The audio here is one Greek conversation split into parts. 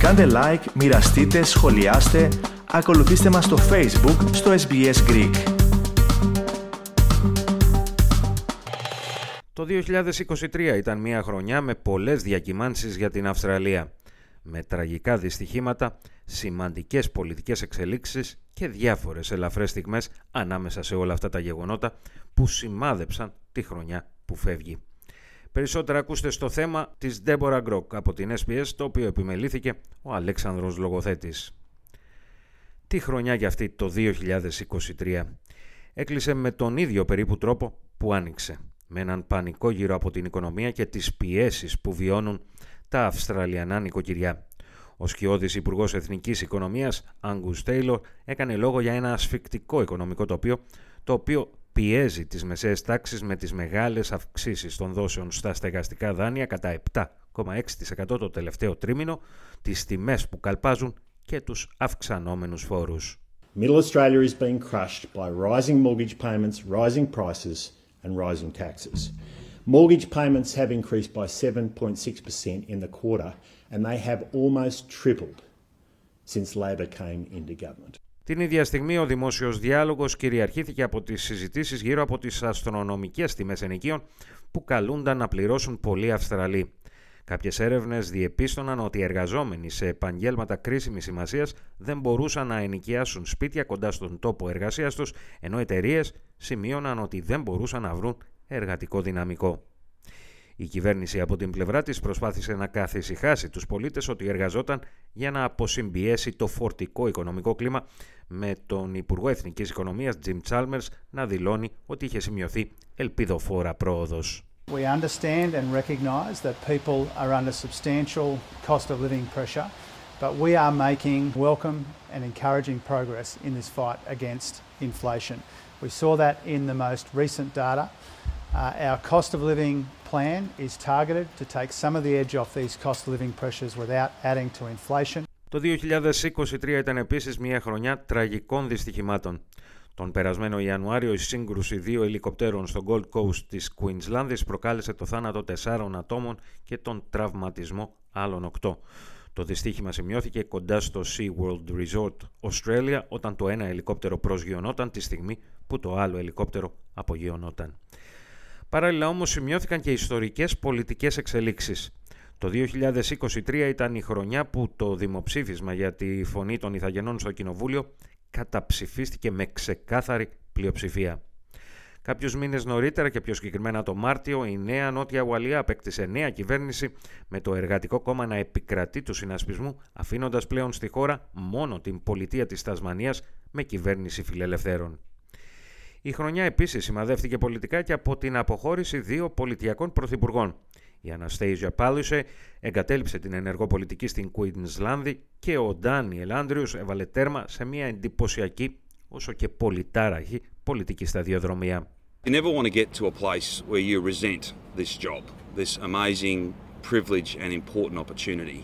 Κάντε like, μοιραστείτε, σχολιάστε, ακολουθήστε μας στο Facebook, στο SBS Greek. Το 2023 ήταν μια χρονιά με πολλές διακυμάνσεις για την Αυστραλία. Με τραγικά δυστυχήματα, σημαντικές πολιτικές εξελίξεις και διάφορες ελαφρές στιγμές ανάμεσα σε όλα αυτά τα γεγονότα που σημάδεψαν τη χρονιά που φεύγει. Περισσότερα ακούστε στο θέμα της Deborah Γκροκ από την SPS, το οποίο επιμελήθηκε ο Αλέξανδρος Λογοθέτης. Τι χρονιά για αυτή το 2023. Έκλεισε με τον ίδιο περίπου τρόπο που άνοιξε. Με έναν πανικό γύρω από την οικονομία και τις πιέσεις που βιώνουν τα Αυστραλιανά νοικοκυριά. Ο σκιώδης Υπουργός Εθνικής Οικονομίας, Angus Taylor, έκανε λόγο για ένα ασφικτικό οικονομικό τοπίο, το οποίο πιέζει τις μεσαίες τάξεις με τις μεγάλες αυξήσεις των δόσεων στα στεγαστικά δάνεια κατά 7,6% το τελευταίο τρίμηνο, τις τιμές που καλπάζουν και τους αυξανόμενους φόρους. Middle Australia is being crushed by rising mortgage payments, rising prices and rising taxes. Mortgage payments have increased by 7.6% in the quarter and they have almost tripled since Labor came into government. Την ίδια στιγμή ο δημόσιος διάλογος κυριαρχήθηκε από τις συζητήσεις γύρω από τις αστρονομικές τιμές ενοικίων που καλούνταν να πληρώσουν πολλοί Αυστραλοί. Κάποιες έρευνες διεπίστωναν ότι οι εργαζόμενοι σε επαγγέλματα κρίσιμης σημασίας δεν μπορούσαν να ενοικιάσουν σπίτια κοντά στον τόπο εργασίας τους, ενώ εταιρείες σημείωναν ότι δεν μπορούσαν να βρουν εργατικό δυναμικό. Η κυβέρνηση από την πλευρά της προσπάθησε να καθησυχάσει τους πολίτες ότι εργαζόταν για να αποσυμπιέσει το φορτικό οικονομικό κλίμα με τον Υπουργό Εθνικής Οικονομίας Jim Chalmers να δηλώνει ότι είχε σημειωθεί ελπιδοφόρα πρόοδος. We understand and recognise that people are under substantial cost of living pressure, but we are making welcome and encouraging progress in this fight against inflation. We saw that in the most recent data. Uh, our cost of living plan is targeted to take some of the edge off these cost of living pressures without adding to inflation. Το 2023 ήταν επίσης μια χρονιά τραγικών δυστυχημάτων. Τον περασμένο Ιανουάριο η σύγκρουση δύο ελικοπτέρων στο Gold Coast της Queenslandης προκάλεσε το θάνατο τεσσάρων ατόμων και τον τραυματισμό άλλων οκτώ. Το δυστύχημα σημειώθηκε κοντά στο SeaWorld Resort Australia όταν το ένα ελικόπτερο προσγειωνόταν τη στιγμή που το άλλο ελικόπτερο απογειωνόταν. Παράλληλα όμως σημειώθηκαν και ιστορικές πολιτικές εξελίξεις. Το 2023 ήταν η χρονιά που το δημοψήφισμα για τη φωνή των Ιθαγενών στο Κοινοβούλιο καταψηφίστηκε με ξεκάθαρη πλειοψηφία. Κάποιους μήνες νωρίτερα και πιο συγκεκριμένα το Μάρτιο, η νέα Νότια Ουαλία απέκτησε νέα κυβέρνηση με το Εργατικό Κόμμα να επικρατεί του συνασπισμού, αφήνοντας πλέον στη χώρα μόνο την πολιτεία της Τασμανίας με κυβέρνηση φιλελευθέρων. Η χρονιά επίσης σημαδεύτηκε πολιτικά και από την αποχώρηση δύο πολιτιακών πρωθυπουργών. Η Αναστέιζια Πάλουσε εγκατέλειψε την ενεργό πολιτική στην Κουίνσλάνδη και ο Ντάνιελ Άντριους έβαλε τέρμα σε μια εντυπωσιακή όσο και πολυτάραχη πολιτική σταδιοδρομία. You never want to get to a place where you resent this job, this amazing privilege and important opportunity.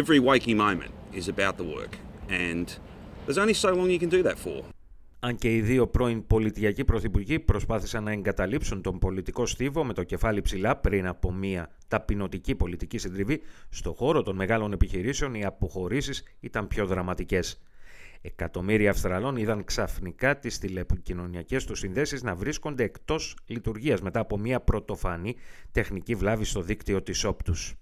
Every waking moment is about the work and there's only so long you can do that for. Αν και οι δύο πρώην πολιτιακοί πρωθυπουργοί προσπάθησαν να εγκαταλείψουν τον πολιτικό στίβο με το κεφάλι ψηλά πριν από μια ταπεινωτική πολιτική συντριβή, στο χώρο των μεγάλων επιχειρήσεων οι αποχωρήσεις ήταν πιο δραματικές. Εκατομμύρια Αυστραλών είδαν ξαφνικά τις τηλεπικοινωνιακές τους συνδέσεις να βρίσκονται εκτός λειτουργίας μετά από μια πρωτοφανή τεχνική βλάβη στο δίκτυο της όπτους.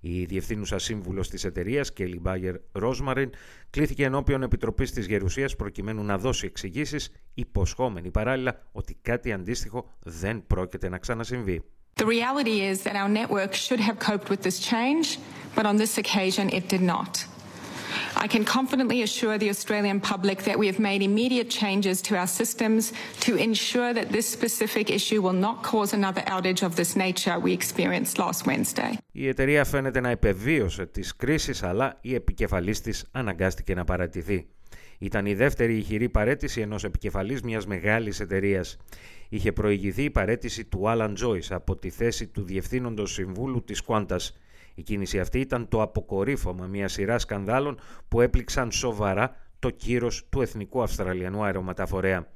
Η διευθύνουσα σύμβουλος της εταιρείας, Κέλλη Μπάγερ Ρόσμαριν, κλήθηκε ενώπιον επιτροπής της Γερουσίας προκειμένου να δώσει εξηγήσεις, υποσχόμενη παράλληλα ότι κάτι αντίστοιχο δεν πρόκειται να ξανασυμβεί. The reality is that our network should have coped with this change, but on this occasion it did not. I can confidently assure the Australian public that we have made immediate changes to our systems to ensure that this specific issue will not cause another outage of this nature we experienced last Wednesday. Η εταιρεία φαίνεται να επεβίωσε τις κρίσεις, αλλά η επικεφαλής της αναγκάστηκε να παρατηθεί. Ήταν η δεύτερη ηχηρή παρέτηση ενός επικεφαλής μιας μεγάλης εταιρείας. Είχε προηγηθεί η παρέτηση του Alan Joyce από τη θέση του Διευθύνοντος Συμβούλου της Qantas. Η κίνηση αυτή ήταν το αποκορύφωμα μιας σειράς σκανδάλων που έπληξαν σοβαρά το κύρος του Εθνικού Αυστραλιανού Αερομεταφορέα.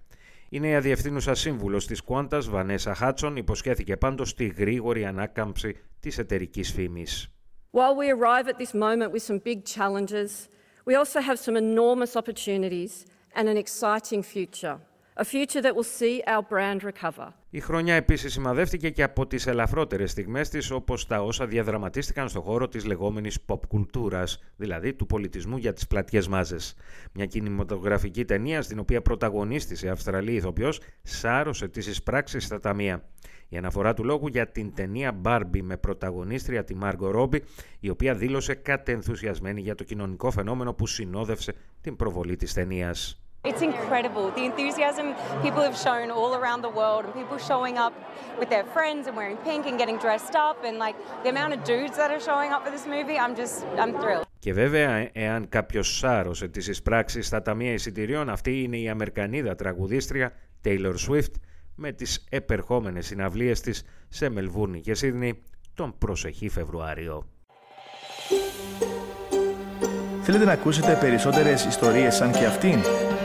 Η νέα διευθύνουσα σύμβουλος της Qantas, Βανέσα Χάτσον, υποσχέθηκε πάντως τη γρήγορη ανάκαμψη της εταιρικής φήμης. While we arrive at this moment with some big challenges, we also have some enormous opportunities and an exciting future. A future that will see our brand recover. Η χρονιά επίσης σημαδεύτηκε και από τις ελαφρότερες στιγμές της όπως τα όσα διαδραματίστηκαν στο χώρο της λεγόμενης pop κουλτούρας, δηλαδή του πολιτισμού για τις πλατιές μάζες. Μια κινηματογραφική ταινία στην οποία πρωταγωνίστησε Αυστραλή ηθοποιός σάρωσε τις εισπράξεις στα ταμεία. Η αναφορά του λόγου για την ταινία Barbie με πρωταγωνίστρια τη Μάργκο Ρόμπι, η οποία δήλωσε κατενθουσιασμένη για το κοινωνικό φαινόμενο που συνόδευσε την προβολή της ταινίας. It's incredible. The enthusiasm people have shown all around the world and people showing up with their friends and wearing pink and getting dressed up and like the amount of dudes that are showing up for this movie, I'm just, I'm thrilled. Και βέβαια, εάν κάποιο σάρωσε τι εισπράξει στα ταμεία εισιτηρίων, αυτή είναι η Αμερικανίδα τραγουδίστρια Taylor Swift με τις επερχόμενες συναυλίες της σε Μελβούρνη και Σίδνη τον προσεχή Φεβρουάριο. Θέλετε να ακούσετε περισσότερες ιστορίες σαν και αυτήν?